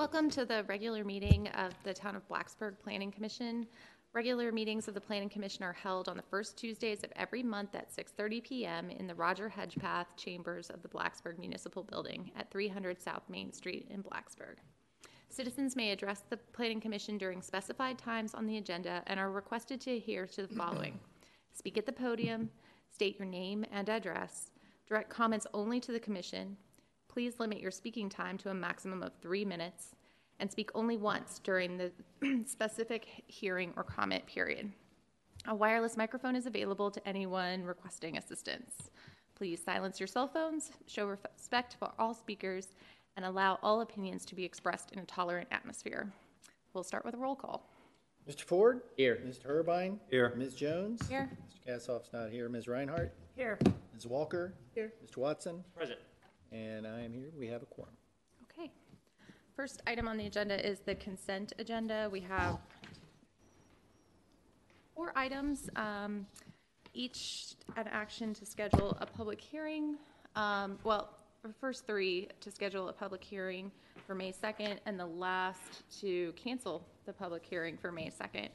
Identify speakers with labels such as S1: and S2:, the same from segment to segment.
S1: Welcome to the regular meeting of the Town of Blacksburg Planning Commission. Regular meetings of the Planning Commission are held on the first Tuesdays of every month at 6:30 PM in the Roger Hedgepeth Chambers of the Blacksburg Municipal Building at 300 South Main Street in Blacksburg. Citizens may address the Planning Commission during specified times on the agenda and are requested to adhere to the following. Speak at the podium, state your name and address, direct comments only to the commission. Please limit your speaking time to a maximum of three minutes and speak only once during the specific hearing or comment period. A wireless microphone is available to anyone requesting assistance. Please silence your cell phones, show respect for all speakers, and allow all opinions to be expressed in a tolerant atmosphere. We'll start with a roll call.
S2: Mr. Ford?
S3: Here.
S2: Mr. Herbine?
S3: Here.
S2: Ms. Jones?
S1: Here.
S2: Mr. Kassoff's not here. Ms. Reinhardt?
S1: Here.
S2: Ms. Walker?
S1: Here.
S2: Mr. Watson?
S3: Present.
S2: And I am here. We have a quorum.
S1: Okay. First item on the agenda is the consent agenda. We have four items, um, each an action to schedule a public hearing. Um, well, the first three to schedule a public hearing for May 2nd, and the last to cancel the public hearing for May 2nd.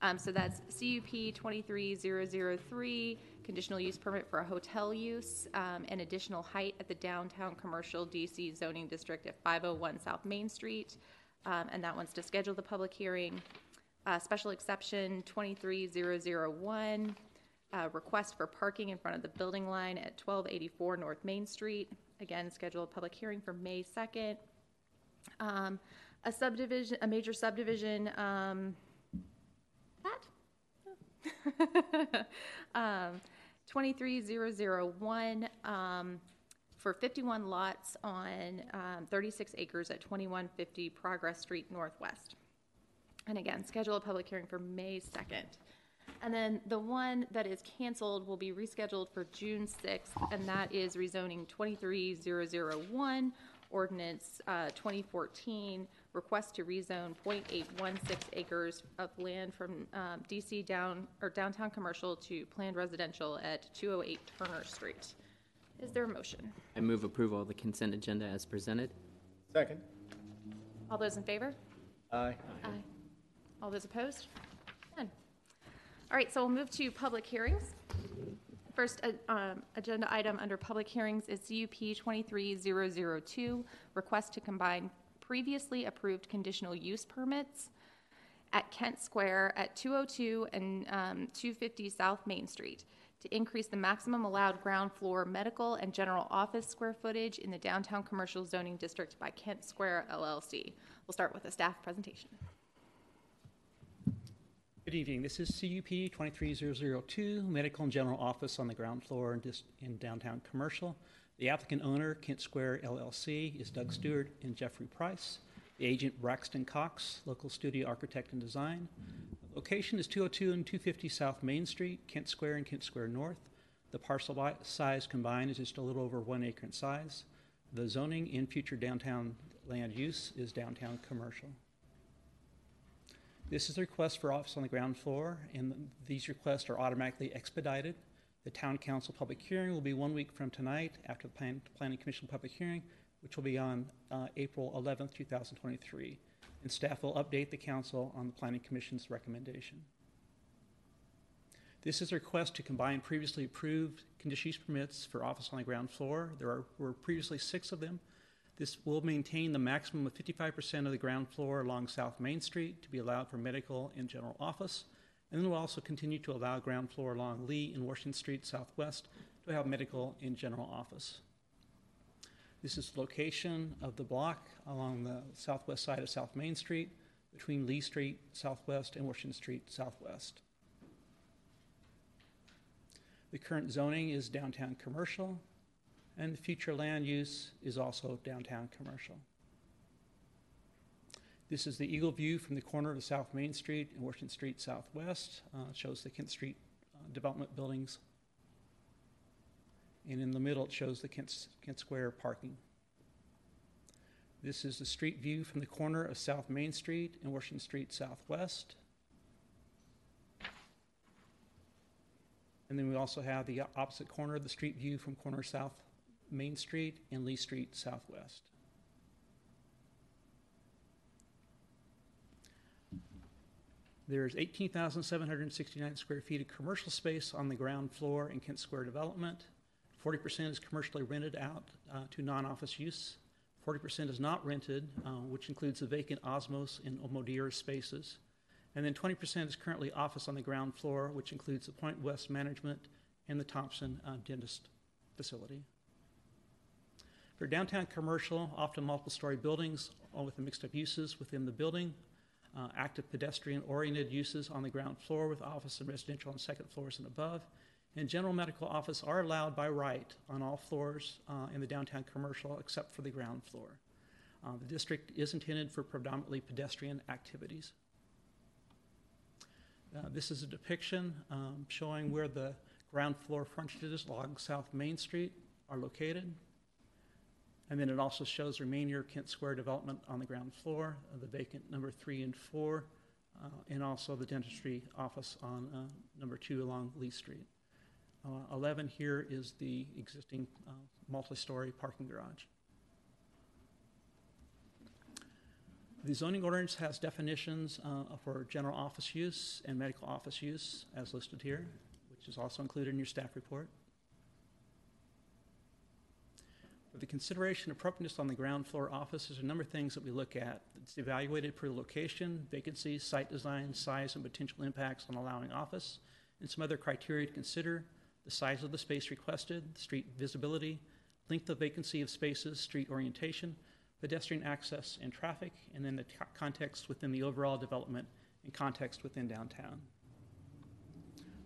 S1: Um, so that's CUP 23003, conditional use permit for a hotel use, um, and additional height at the downtown commercial DC zoning district at 501 South Main Street. Um, and that one's to schedule the public hearing. Uh, special exception 23001, uh, request for parking in front of the building line at 1284 North Main Street. Again, schedule a public hearing for May 2nd. Um, a subdivision, a major subdivision, um, um, 23001 um, for 51 lots on um, 36 acres at 2150 Progress Street Northwest. And again, schedule a public hearing for May 2nd. And then the one that is canceled will be rescheduled for June 6th, and that is rezoning 23001, ordinance uh, 2014, request to rezone .816 acres of land from um, DC down, or downtown commercial to planned residential at 208 Turner Street. Is there a motion?
S3: I move approval of the consent agenda as presented.
S2: Second.
S1: All those in favor?
S2: Aye.
S1: Aye. All those opposed? None. All right, so we'll move to public hearings. First uh, um, agenda item under public hearings is CUP 23002, request to combine previously approved conditional use permits at Kent Square at 202 and um, 250 South Main Street to increase the maximum allowed ground floor medical and general office square footage in the downtown commercial zoning district by Kent Square LLC. We'll start with a staff presentation.
S4: Good evening. This is CUP 23002, Medical and General Office on the ground floor in, dis- in downtown commercial. The applicant owner, Kent Square LLC, is Doug Stewart and Jeffrey Price. The agent, Braxton Cox, local studio architect and design. Location is 202 and 250 South Main Street, Kent Square and Kent Square North. The parcel size combined is just a little over one acre in size. The zoning in future downtown land use is downtown commercial. This is a request for office on the ground floor, and these requests are automatically expedited. The town council public hearing will be one week from tonight after the plan, planning commission public hearing, which will be on uh, April 11th, 2023. And staff will update the council on the planning commission's recommendation. This is a request to combine previously approved conditional use permits for office on the ground floor. There are, were previously six of them. This will maintain the maximum of 55% of the ground floor along South Main Street to be allowed for medical and general office. And then we'll also continue to allow ground floor along Lee and Washington Street Southwest to have medical and general office. This is the location of the block along the southwest side of South Main Street between Lee Street Southwest and Washington Street Southwest. The current zoning is downtown commercial, and the future land use is also downtown commercial. This is the eagle view from the corner of South Main Street and Washington Street Southwest. Uh, shows the Kent Street uh, development buildings. And in the middle, it shows the Kent, Kent Square parking. This is the street view from the corner of South Main Street and Washington Street Southwest. And then we also have the opposite corner of the street view from corner South Main Street and Lee Street Southwest. There's 18,769 square feet of commercial space on the ground floor in Kent Square Development. 40% is commercially rented out uh, to non office use. 40% is not rented, uh, which includes the vacant Osmos and Omodira spaces. And then 20% is currently office on the ground floor, which includes the Point West Management and the Thompson uh, Dentist Facility. For downtown commercial, often multiple-story buildings, all with mixed-up uses within the building, uh, active pedestrian-oriented uses on the ground floor with office and residential on second floors and above, and general medical office are allowed by right on all floors uh, in the downtown commercial except for the ground floor. Uh, the district is intended for predominantly pedestrian activities. Uh, this is a depiction um, showing where the ground floor frontages along South Main Street are located. And then it also shows remainder Kent Square development on the ground floor, uh, the vacant number three and four, uh, and also the dentistry office on uh, number two along Lee Street. Uh, 11 here is the existing uh, multi-story parking garage. The zoning ordinance has definitions uh, for general office use and medical office use as listed here, which is also included in your staff report. For the consideration of appropriateness on the ground floor office, there's a number of things that we look at. It's evaluated per location, vacancy, site design, size, and potential impacts on allowing office, and some other criteria to consider the size of the space requested, street visibility, length of vacancy of spaces, street orientation, pedestrian access and traffic, and then the context within the overall development and context within downtown.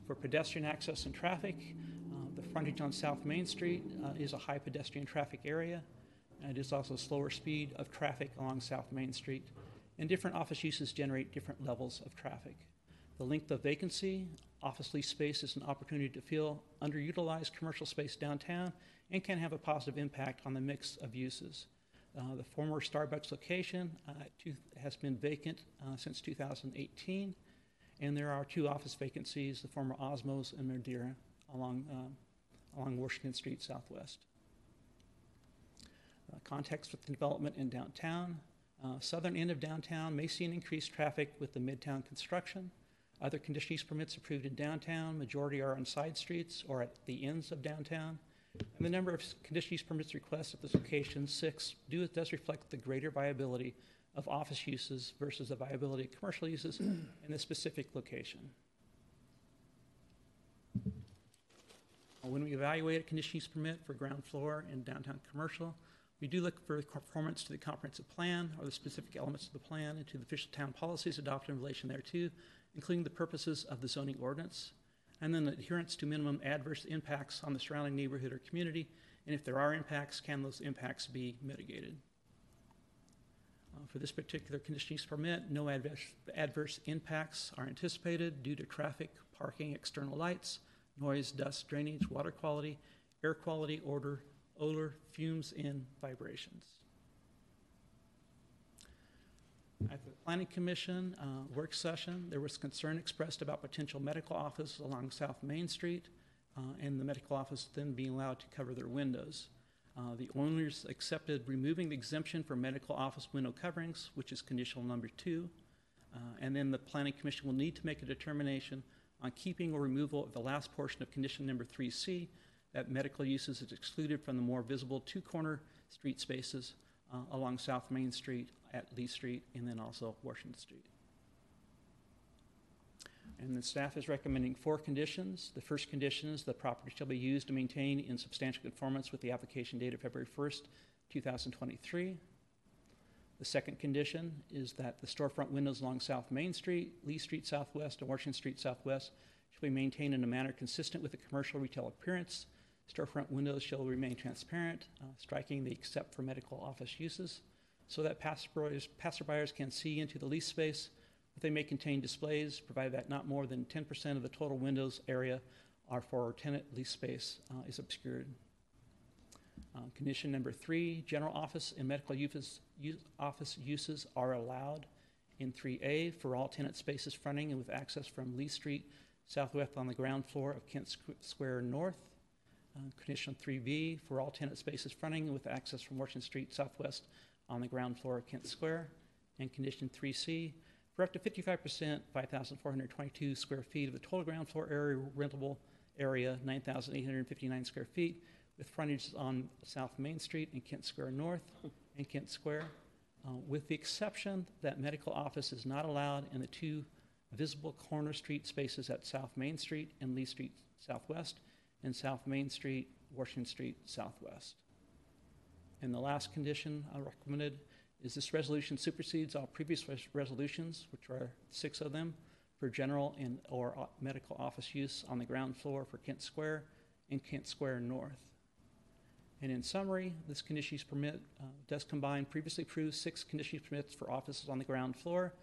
S4: For pedestrian access and traffic, the frontage on South Main Street uh, is a high pedestrian traffic area. And it is also slower speed of traffic along South Main Street. And different office uses generate different levels of traffic. The length of vacancy, office lease space is an opportunity to fill underutilized commercial space downtown and can have a positive impact on the mix of uses. Uh, the former Starbucks location uh, has been vacant uh, since 2018, and there are two office vacancies, the former Osmos and Madeira, along, um, along Washington Street Southwest. Uh, context with the development in downtown. Uh, southern end of downtown may see an increased traffic with the midtown construction. Other conditional use permits approved in downtown, majority are on side streets or at the ends of downtown. And the number of conditional use permits requests at this location, six, do, does reflect the greater viability of office uses versus the viability of commercial uses in this specific location. When we evaluate a conditional use permit for ground floor in downtown commercial, we do look for conformance to the comprehensive plan or the specific elements of the plan and to the official town policies adopted in relation thereto, including the purposes of the zoning ordinance, and then adherence to minimum adverse impacts on the surrounding neighborhood or community, and if there are impacts, can those impacts be mitigated? Uh, for this particular conditional use permit, no adverse, adverse impacts are anticipated due to traffic, parking, external lights, noise, dust, drainage, water quality, air quality, odor, odor, fumes, and vibrations. At the Planning Commission uh, work session, there was concern expressed about potential medical office along South Main Street, uh, and the medical office then being allowed to cover their windows. Uh, the owners accepted removing the exemption for medical office window coverings, which is conditional number two. Uh, and then the Planning Commission will need to make a determination on keeping or removal of the last portion of condition number 3C, that medical uses is excluded from the more visible two corner street spaces uh, along South Main Street at Lee Street and then also Washington Street. And the staff is recommending four conditions. The first condition is the property shall be used to maintain in substantial conformance with the application date of February 1st, 2023. The second condition is that the storefront windows along South Main Street, Lee Street Southwest, and Washington Street Southwest shall be maintained in a manner consistent with the commercial retail appearance. Storefront windows shall remain transparent, uh, striking the except for medical office uses, so that passerbyers, passerbyers can see into the lease space. But they may contain displays, provided that not more than 10% of the total windows area are for tenant lease space uh, is obscured. Uh, condition number three, general office and medical use, use, office uses are allowed in 3A for all tenant spaces fronting and with access from Lee Street southwest on the ground floor of Kent Square North. Uh, condition 3B for all tenant spaces fronting with access from Washington Street southwest on the ground floor of Kent Square. And condition 3C for up to 55%, 5,422 square feet of the total ground floor area rentable area, 9,859 square feet, with frontages on South Main Street and Kent Square North and Kent Square, uh, with the exception that medical office is not allowed in the two visible corner street spaces at South Main Street and Lee Street Southwest and South Main Street, Washington Street Southwest. And the last condition I recommended is this resolution supersedes all previous res- resolutions, which are six of them, for general and or medical office use on the ground floor for Kent Square and Kent Square North. And in summary, this conditional use permit uh, does combine previously approved six conditional use permits for offices on the ground floor.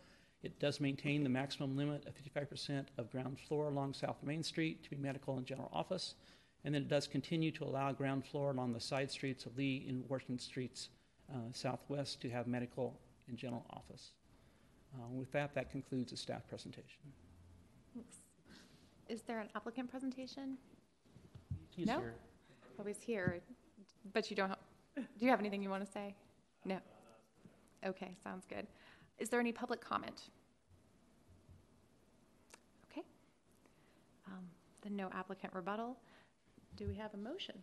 S4: It does maintain the maximum limit of 55% of ground floor along South Main Street to be medical and general office. And then it does continue to allow ground floor along the side streets of Lee and Washington Streets uh, Southwest to have medical and general office. Uh, With that, that concludes the staff presentation.
S1: Thanks. Is there an applicant presentation?
S4: He's
S1: No?
S4: here.
S1: Oh, he's here, but you don't, do you have anything you want to say? No? Okay, sounds good. Is there any public comment? Okay. Um, Then no applicant rebuttal. Do we have a motion?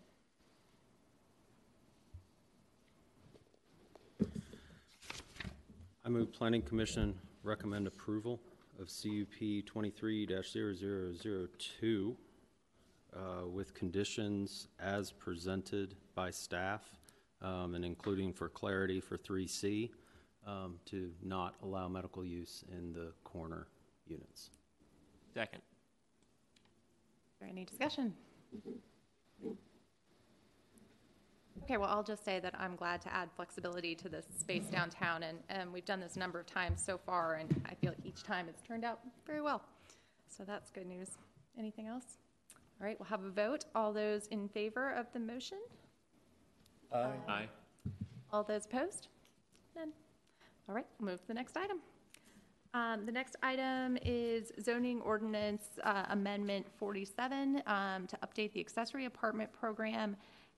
S5: I move Planning Commission recommend approval of CUP twenty-three 2 uh, with conditions as presented by staff, um, and including for clarity for three C, um, to not allow medical use in the corner units.
S3: Second.
S1: Is there any discussion? Okay, well, I'll just say that I'm glad to add flexibility to this space downtown, and, and we've done this a number of times so far, and I feel like each time it's turned out very well. So that's good news. Anything else? All right, we'll have a vote. All those in favor of the motion?
S2: Aye.
S3: Aye.
S1: All those opposed? None. All right, we'll move to the next item. Um, The next item is zoning ordinance uh, amendment 47 um, to update the accessory apartment program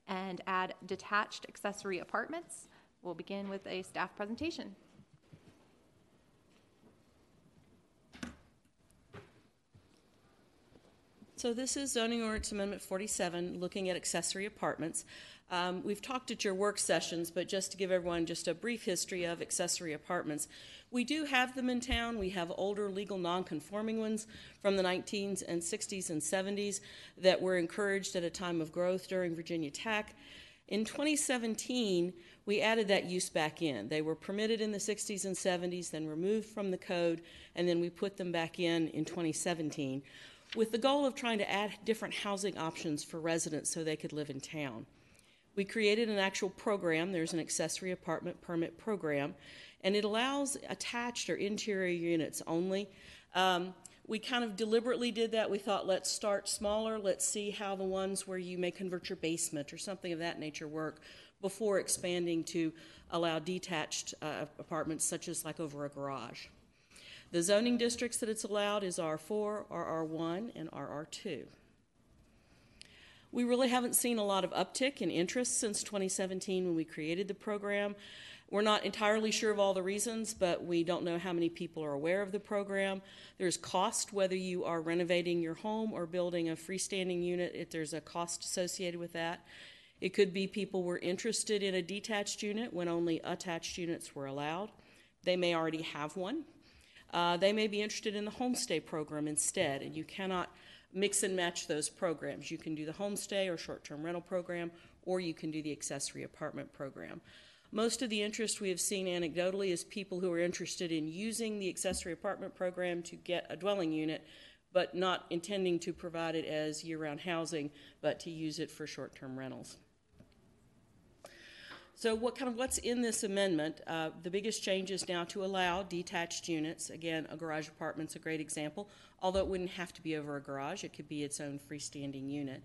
S1: and add detached accessory apartments. We'll begin with a staff presentation.
S6: So this is zoning ordinance amendment 47, looking at accessory apartments. Um, We've talked at your work sessions, but just to give everyone just a brief history of accessory apartments. We do have them in town. We have older legal non-conforming ones from the 19s and 60s and 70s that were encouraged at a time of growth during Virginia Tech. In 2017, we added that use back in. They were permitted in the 60s and 70s, then removed from the code, and then we put them back in in 2017 with the goal of trying to add different housing options for residents so they could live in town. We created an actual program. There's an accessory apartment permit program, and it allows attached or interior units only. Um, we kind of deliberately did that. We thought, let's start smaller. Let's see how the ones where you may convert your basement or something of that nature work before expanding to allow detached uh, apartments, such as like over a garage. The zoning districts that it's allowed is R4, RR1, and RR2. We really haven't seen a lot of uptick in interest since 2017 when we created the program. We're not entirely sure of all the reasons, but we don't know how many people are aware of the program. There's cost whether you are renovating your home or building a freestanding unit, if there's a cost associated with that. It could be people were interested in a detached unit when only attached units were allowed. They may already have one. Uh, they may be interested in the homestay program instead, and you cannot mix and match those programs. You can do the homestay or short term rental program, or you can do the accessory apartment program. Most of the interest we have seen anecdotally is people who are interested in using the accessory apartment program to get a dwelling unit, but not intending to provide it as year round housing, but to use it for short term rentals. So, what kind of what's in this amendment? Uh, the biggest change is now to allow detached units. Again, a garage apartment's a great example. Although it wouldn't have to be over a garage, it could be its own freestanding unit.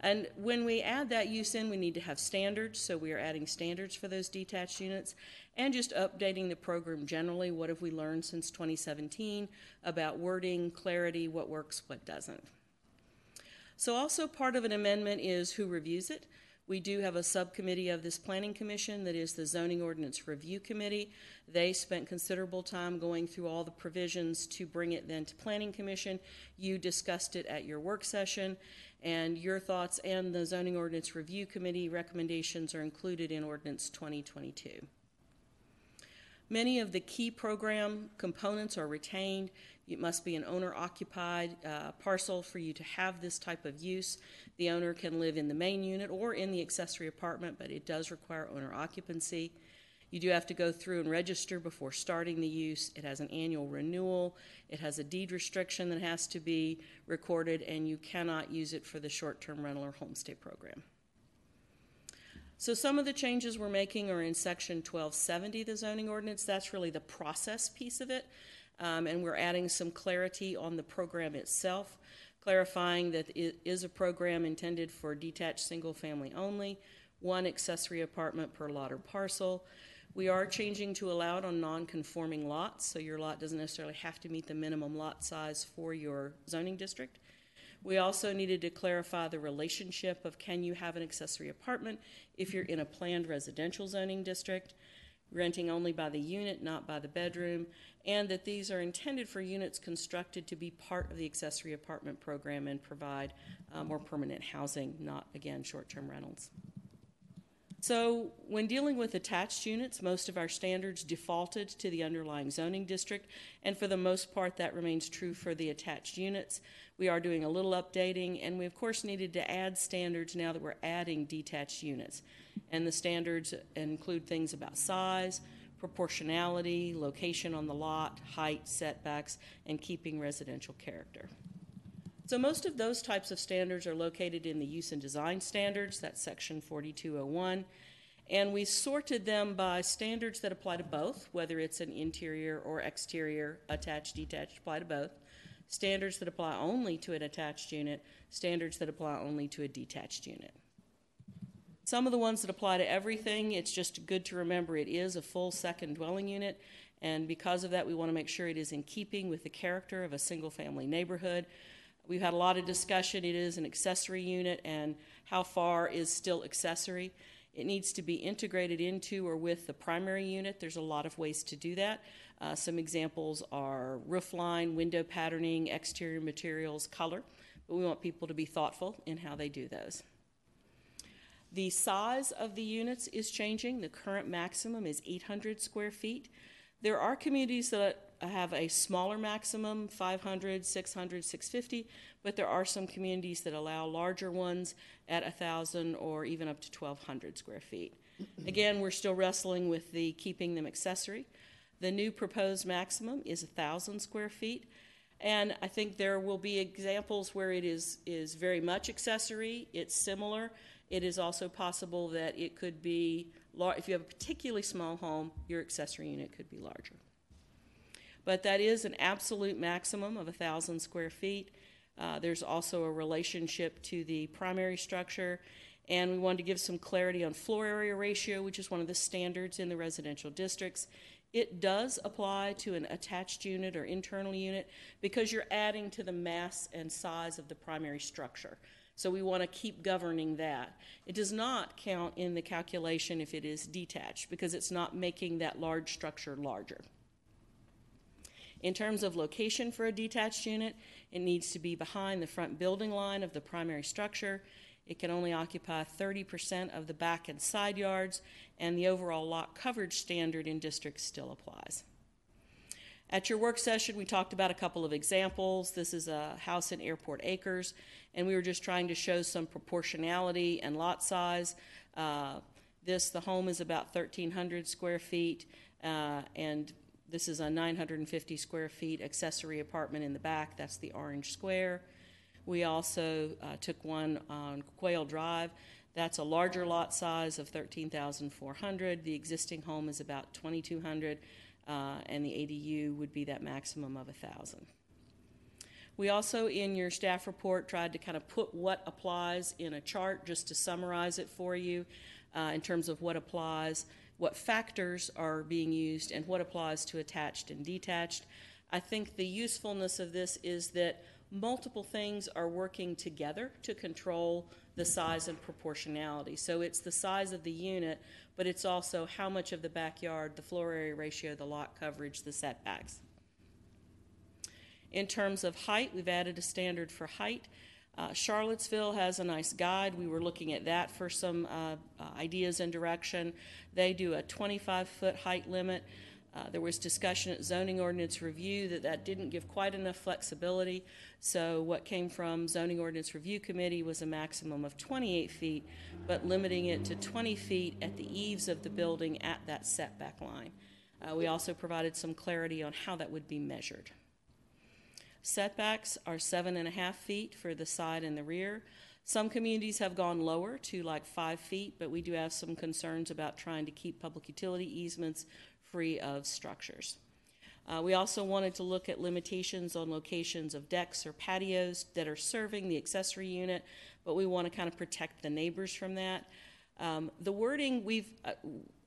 S6: And when we add that use in, we need to have standards. So we are adding standards for those detached units, and just updating the program generally. What have we learned since 2017 about wording, clarity, what works, what doesn't? So, also part of an amendment is who reviews it. We do have a subcommittee of this planning commission that is the zoning ordinance review committee. They spent considerable time going through all the provisions to bring it then to planning commission. You discussed it at your work session, and your thoughts and the zoning ordinance review committee recommendations are included in ordinance 2022. Many of the key program components are retained. It must be an owner-occupied uh, parcel for you to have this type of use. The owner can live in the main unit or in the accessory apartment, but it does require owner occupancy. You do have to go through and register before starting the use. It has an annual renewal. It has a deed restriction that has to be recorded, and you cannot use it for the short-term rental or homestay program. So some of the changes we're making are in section 1270 of the zoning ordinance. That's really the process piece of it. Um, and we're adding some clarity on the program itself, clarifying that it is a program intended for detached single family only, one accessory apartment per lot or parcel. We are changing to allowed on non-conforming lots, so your lot doesn't necessarily have to meet the minimum lot size for your zoning district. We also needed to clarify the relationship of can you have an accessory apartment if you're in a planned residential zoning district, renting only by the unit, not by the bedroom, and that these are intended for units constructed to be part of the accessory apartment program and provide uh, more permanent housing, not, again, short term rentals. So, when dealing with attached units, most of our standards defaulted to the underlying zoning district, and for the most part, that remains true for the attached units. We are doing a little updating, and we, of course, needed to add standards now that we're adding detached units. And the standards include things about size, proportionality, location on the lot, height, setbacks, and keeping residential character. So most of those types of standards are located in the use and design standards, that's section 4201. And we sorted them by standards that apply to both, whether it's an interior or exterior, attached, detached, apply to both. Standards that apply only to an attached unit, standards that apply only to a detached unit. Some of the ones that apply to everything, it's just good to remember it is a full second dwelling unit, and because of that, we want to make sure it is in keeping with the character of a single family neighborhood. We've had a lot of discussion. It is an accessory unit, and how far is still accessory? It needs to be integrated into or with the primary unit. There's a lot of ways to do that. Uh, some examples are roofline, window patterning, exterior materials, color, but we want people to be thoughtful in how they do those. The size of the units is changing. The current maximum is 800 square feet. There are communities that have a smaller maximum 500, 600, 650, but there are some communities that allow larger ones at 1,000 or even up to 1,200 square feet. Again, we're still wrestling with the keeping them accessory. The new proposed maximum is 1,000 square feet. And I think there will be examples where it is, is very much accessory, it's similar, it is also possible that it could be, lar- if you have a particularly small home, your accessory unit could be larger. But that is an absolute maximum of 1,000 square feet. Uh, there's also a relationship to the primary structure, and we wanted to give some clarity on floor area ratio, which is one of the standards in the residential districts. It does apply to an attached unit or internal unit because you're adding to the mass and size of the primary structure. So we want to keep governing that. It does not count in the calculation if it is detached because it's not making that large structure larger. In terms of location for a detached unit, it needs to be behind the front building line of the primary structure. It can only occupy 30% of the back and side yards, and the overall lot coverage standard in districts still applies. At your work session, we talked about a couple of examples. This is a house in Airport Acres, and we were just trying to show some proportionality and lot size. Uh, this, the home is about 1,300 square feet, uh, and this is a 950 square feet accessory apartment in the back. That's the orange square. We also uh, took one on Quail Drive. That's a larger lot size of 13,400. The existing home is about 2,200 uh, and the ADU would be that maximum of 1,000. We also, in your staff report, tried to kind of put what applies in a chart just to summarize it for you uh, in terms of what applies, what factors are being used, and what applies to attached and detached. I think the usefulness of this is that multiple things are working together to control the size and proportionality. So it's the size of the unit, but it's also how much of the backyard, the floor area ratio, the lot coverage, the setbacks. In terms of height, we've added a standard for height. Uh, Charlottesville has a nice guide. We were looking at that for some uh, uh, ideas and direction. They do a 25 foot height limit. Uh, there was discussion at zoning ordinance review that that didn't give quite enough flexibility. So what came from zoning ordinance review committee was a maximum of 28 feet, but limiting it to 20 feet at the eaves of the building at that setback line. Uh, we also provided some clarity on how that would be measured. Setbacks are seven and a half feet for the side and the rear. Some communities have gone lower to like five feet, but we do have some concerns about trying to keep public utility easements free of structures. Uh, we also wanted to look at limitations on locations of decks or patios that are serving the accessory unit, but we want to kind of protect the neighbors from that. Um, the wording, we've uh,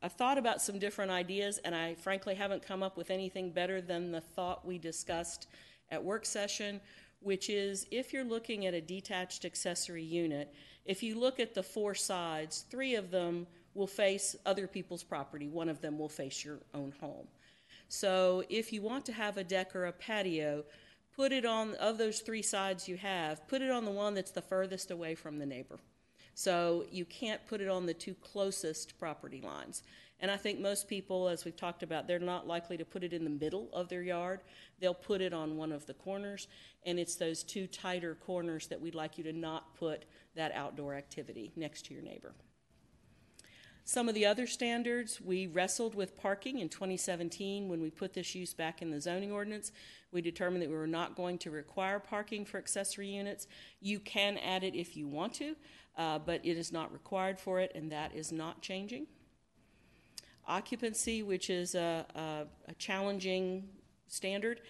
S6: I've thought about some different ideas, and I frankly haven't come up with anything better than the thought we discussed at work session, which is if you're looking at a detached accessory unit, if you look at the four sides, three of them will face other people's property, one of them will face your own home. So if you want to have a deck or a patio, put it on, of those three sides you have, put it on the one that's the furthest away from the neighbor. So you can't put it on the two closest property lines. And I think most people, as we've talked about, they're not likely to put it in the middle of their yard. They'll put it on one of the corners, and it's those two tighter corners that we'd like you to not put that outdoor activity next to your neighbor. Some of the other standards, we wrestled with parking in 2017 when we put this use back in the zoning ordinance. We determined that we were not going to require parking for accessory units. You can add it if you want to, uh, but it is not required for it, and that is not changing. Occupancy, which is a, a, a challenging standard,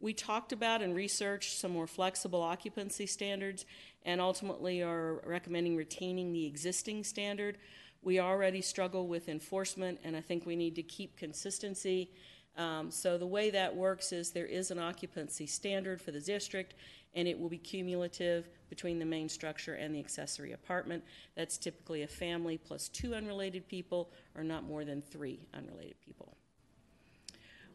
S6: we talked about and researched some more flexible occupancy standards and ultimately are recommending retaining the existing standard. We already struggle with enforcement, and I think we need to keep consistency. Um, so the way that works is there is an occupancy standard for the district, and it will be cumulative between the main structure and the accessory apartment. That's typically a family plus two unrelated people, or not more than three unrelated people.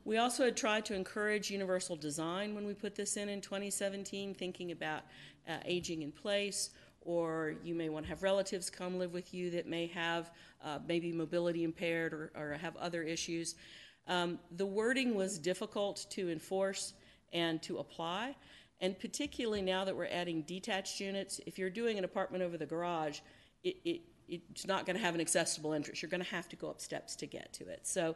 S6: We also had tried to encourage universal design when we put this in in 2017, thinking about uh, aging in place or you may want to have relatives come live with you that may have uh, maybe mobility impaired or, or have other issues. Um, the wording was difficult to enforce and to apply, and particularly now that we're adding detached units, if you're doing an apartment over the garage, it, it it's not going to have an accessible entrance. You're going to have to go up steps to get to it. So,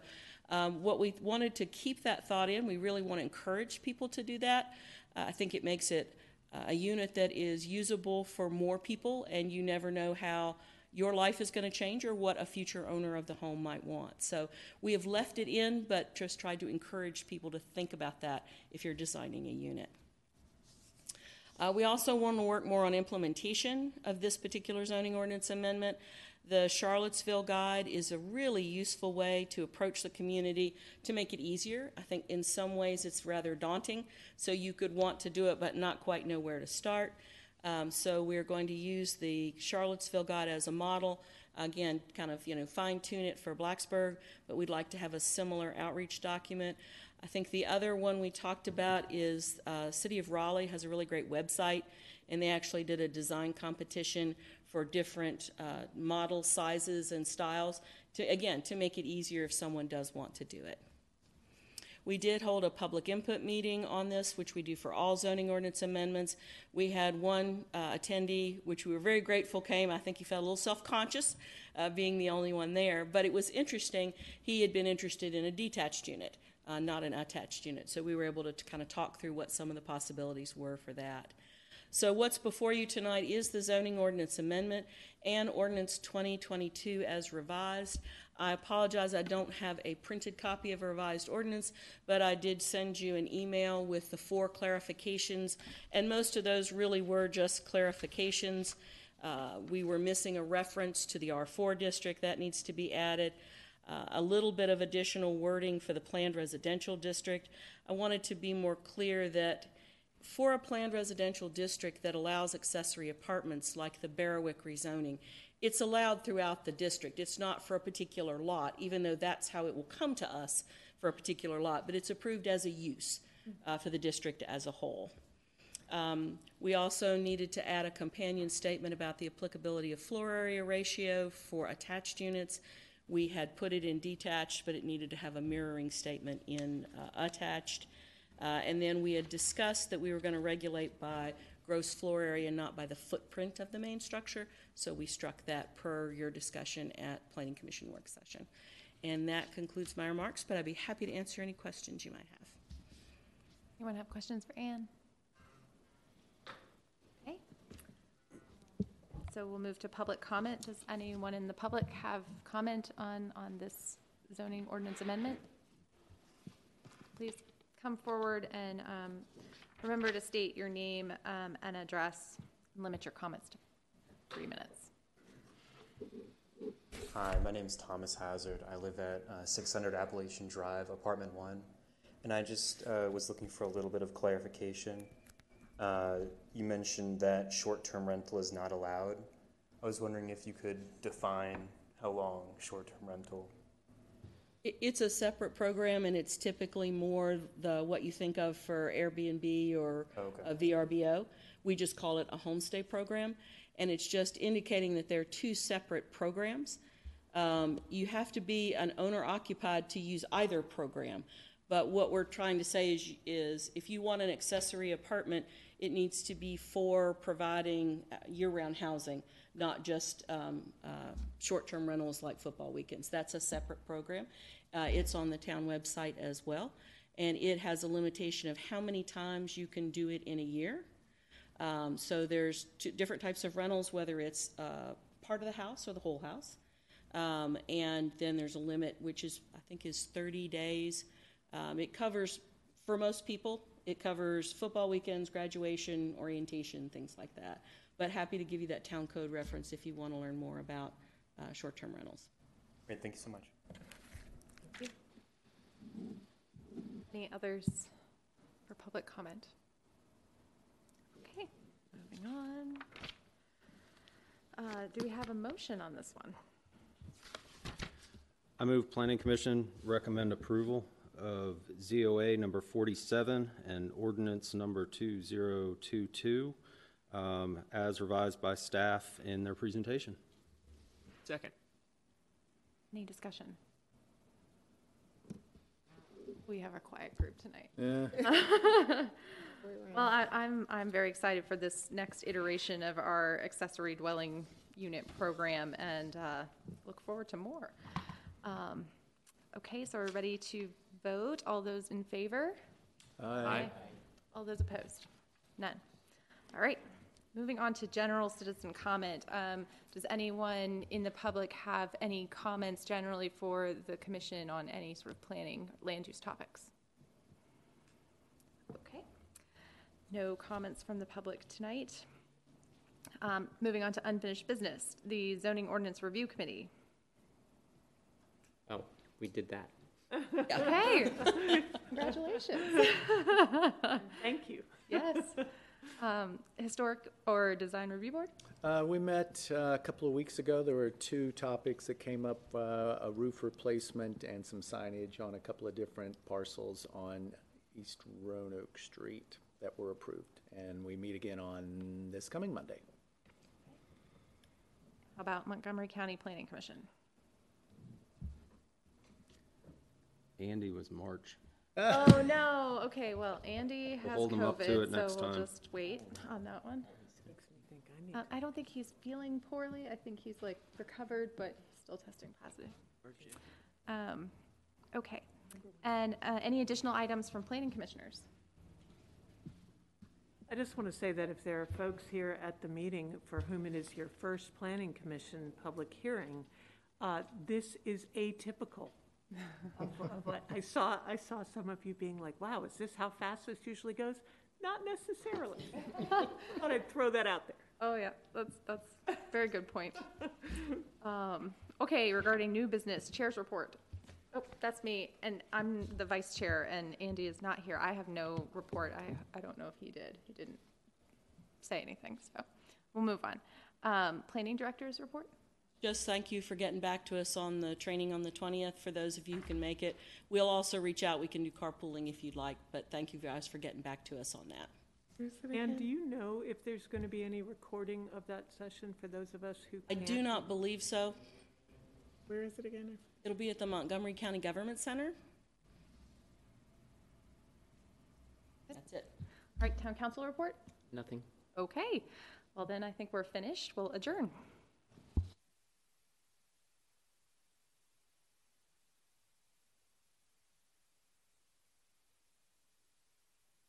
S6: um, what we wanted to keep that thought in, we really want to encourage people to do that. Uh, I think it makes it a unit that is usable for more people, and you never know how your life is going to change or what a future owner of the home might want. So we have left it in, but just tried to encourage people to think about that if you're designing a unit. Uh, we also want to work more on implementation of this particular zoning ordinance amendment. The Charlottesville Guide is a really useful way to approach the community to make it easier. I think in some ways it's rather daunting, so you could want to do it but not quite know where to start. Um, so we're going to use the Charlottesville Guide as a model. Again, kind of you know fine tune it for Blacksburg, but we'd like to have a similar outreach document. I think the other one we talked about is uh, City of Raleigh has a really great website, and they actually did a design competition for different uh, model sizes and styles to again to make it easier if someone does want to do it. We did hold a public input meeting on this, which we do for all zoning ordinance amendments. We had one uh, attendee, which we were very grateful came. I think he felt a little self-conscious uh, being the only one there, but it was interesting. He had been interested in a detached unit, uh, not an attached unit, so we were able to, to kind of talk through what some of the possibilities were for that. So what's before you tonight is the zoning ordinance amendment and ordinance 2022 as revised. I apologize, I don't have a printed copy of a revised ordinance, but I did send you an email with the four clarifications, and most of those really were just clarifications. Uh, we were missing a reference to the R4 district, that needs to be added. Uh, a little bit of additional wording for the planned residential district. I wanted to be more clear that for a planned residential district that allows accessory apartments like the Barrowick rezoning, it's allowed throughout the district. It's not for a particular lot, even though that's how it will come to us for a particular lot, but it's approved as a use uh, for the district as a whole. Um, we also needed to add a companion statement about the applicability of floor area ratio for attached units. We had put it in detached, but it needed to have a mirroring statement in uh, attached. Uh, and then we had discussed that we were going to regulate by gross floor area, not by the footprint of the main structure. So we struck that per your discussion at Planning Commission work session. And that concludes my remarks, but I'd be happy to answer any questions you might have.
S1: Anyone have questions for Anne? Okay. So we'll move to public comment. Does anyone in the public have comment on, on this zoning ordinance amendment? Please come forward and um, remember to state your name um, and address. Limit your comments to three minutes.
S2: Hi, my name is Thomas Hazard. I live at uh, 600 Appalachian Drive, Apartment 1. And I just uh, was looking for a little bit of clarification. Uh, you mentioned that short term rental is not allowed. I was wondering if you could define how long short term rental.
S6: It- It's a separate program, and it's typically more the, what you think of for Airbnb or
S2: Okay.
S6: a VRBO. We just call it a homestay program, and it's just indicating that they're two separate programs. Um, You have to be an owner occupied to use either program. But what we're trying to say is, is if you want an accessory apartment, it needs to be for providing uh, year-round housing, not just um, uh, short-term rentals like football weekends. That's a separate program. Uh, It's on the town website as well, and it has a limitation of how many times you can do it in a year. Um, so there's two different types of rentals, whether it's uh, part of the house or the whole house. Um, and then there's a limit, which is, I think, is 30 days. Um, it covers, for most people, it covers football weekends, graduation, orientation, things like that. But happy to give you that town code reference if you want to learn more about uh, short-term rentals.
S2: Great, thank you so much.
S1: Any others for public comment? Okay, moving on. Uh, Do we have a motion on this one?
S5: I move Planning Commission recommend approval of ZOA number 47 and ordinance number 2022 um, as revised by staff in their presentation.
S3: Second.
S1: Any discussion? We have a quiet group tonight. Yeah. Well, I, I'm, I'm very excited for this next iteration of our accessory dwelling unit program and uh, look forward to more. Um, Okay, so we're ready to vote. All those in favor? Aye. All those opposed? None. All right, moving on to general citizen comment. Um, Does anyone in the public have any comments generally for the commission on any sort of planning, land use topics? Okay. No comments from the public tonight. Um, Moving on to unfinished business, the zoning ordinance review committee.
S3: Oh, we did that.
S1: Okay, congratulations.
S7: Thank you.
S1: Yes. Um, Historic or design review board?
S8: Uh, we met uh, a couple of weeks ago. There were two topics that came up, uh, a roof replacement and some signage on a couple of different parcels on East Roanoke Street that were approved. And we meet again on this coming Monday.
S1: How about Montgomery County Planning Commission?
S5: Andy was March.
S1: Oh, no. Okay, well, Andy has
S5: hold him up to
S1: COVID,
S5: it next
S1: so we'll
S5: time.
S1: just wait on that one. Uh, I don't think he's feeling poorly. I think he's like recovered, but he's still testing positive. Um, okay. And uh, any additional items from planning commissioners?
S7: I just want to say that if there are folks here at the meeting for whom it is your first planning commission public hearing, uh, this is atypical. Of- of what I saw, I saw some of you being like, wow, is this how fast this usually goes? Not necessarily. Thought I'd throw that out there.
S1: Oh, yeah, that's, that's a very good point. Um, okay, regarding new business, chair's report. Oh, that's me, and I'm the vice chair, and Andy is not here. I have no report. I, I don't know if he did. He didn't say anything, so we'll move on. Um, planning director's report?
S6: Just thank you for getting back to us on the training on the 20th, for those of you who can make it. We'll also reach out, we can do carpooling if you'd like, but thank you guys for getting back to us on that.
S7: And do you know if there's going to be any recording of that session for those of us who
S6: I
S7: can't?
S6: do not believe so.
S9: Where is it again?
S6: It'll be at the Montgomery County Government Center. That's it.
S1: All right, town council report?
S3: Nothing.
S1: Okay, well then I think we're finished. We'll adjourn.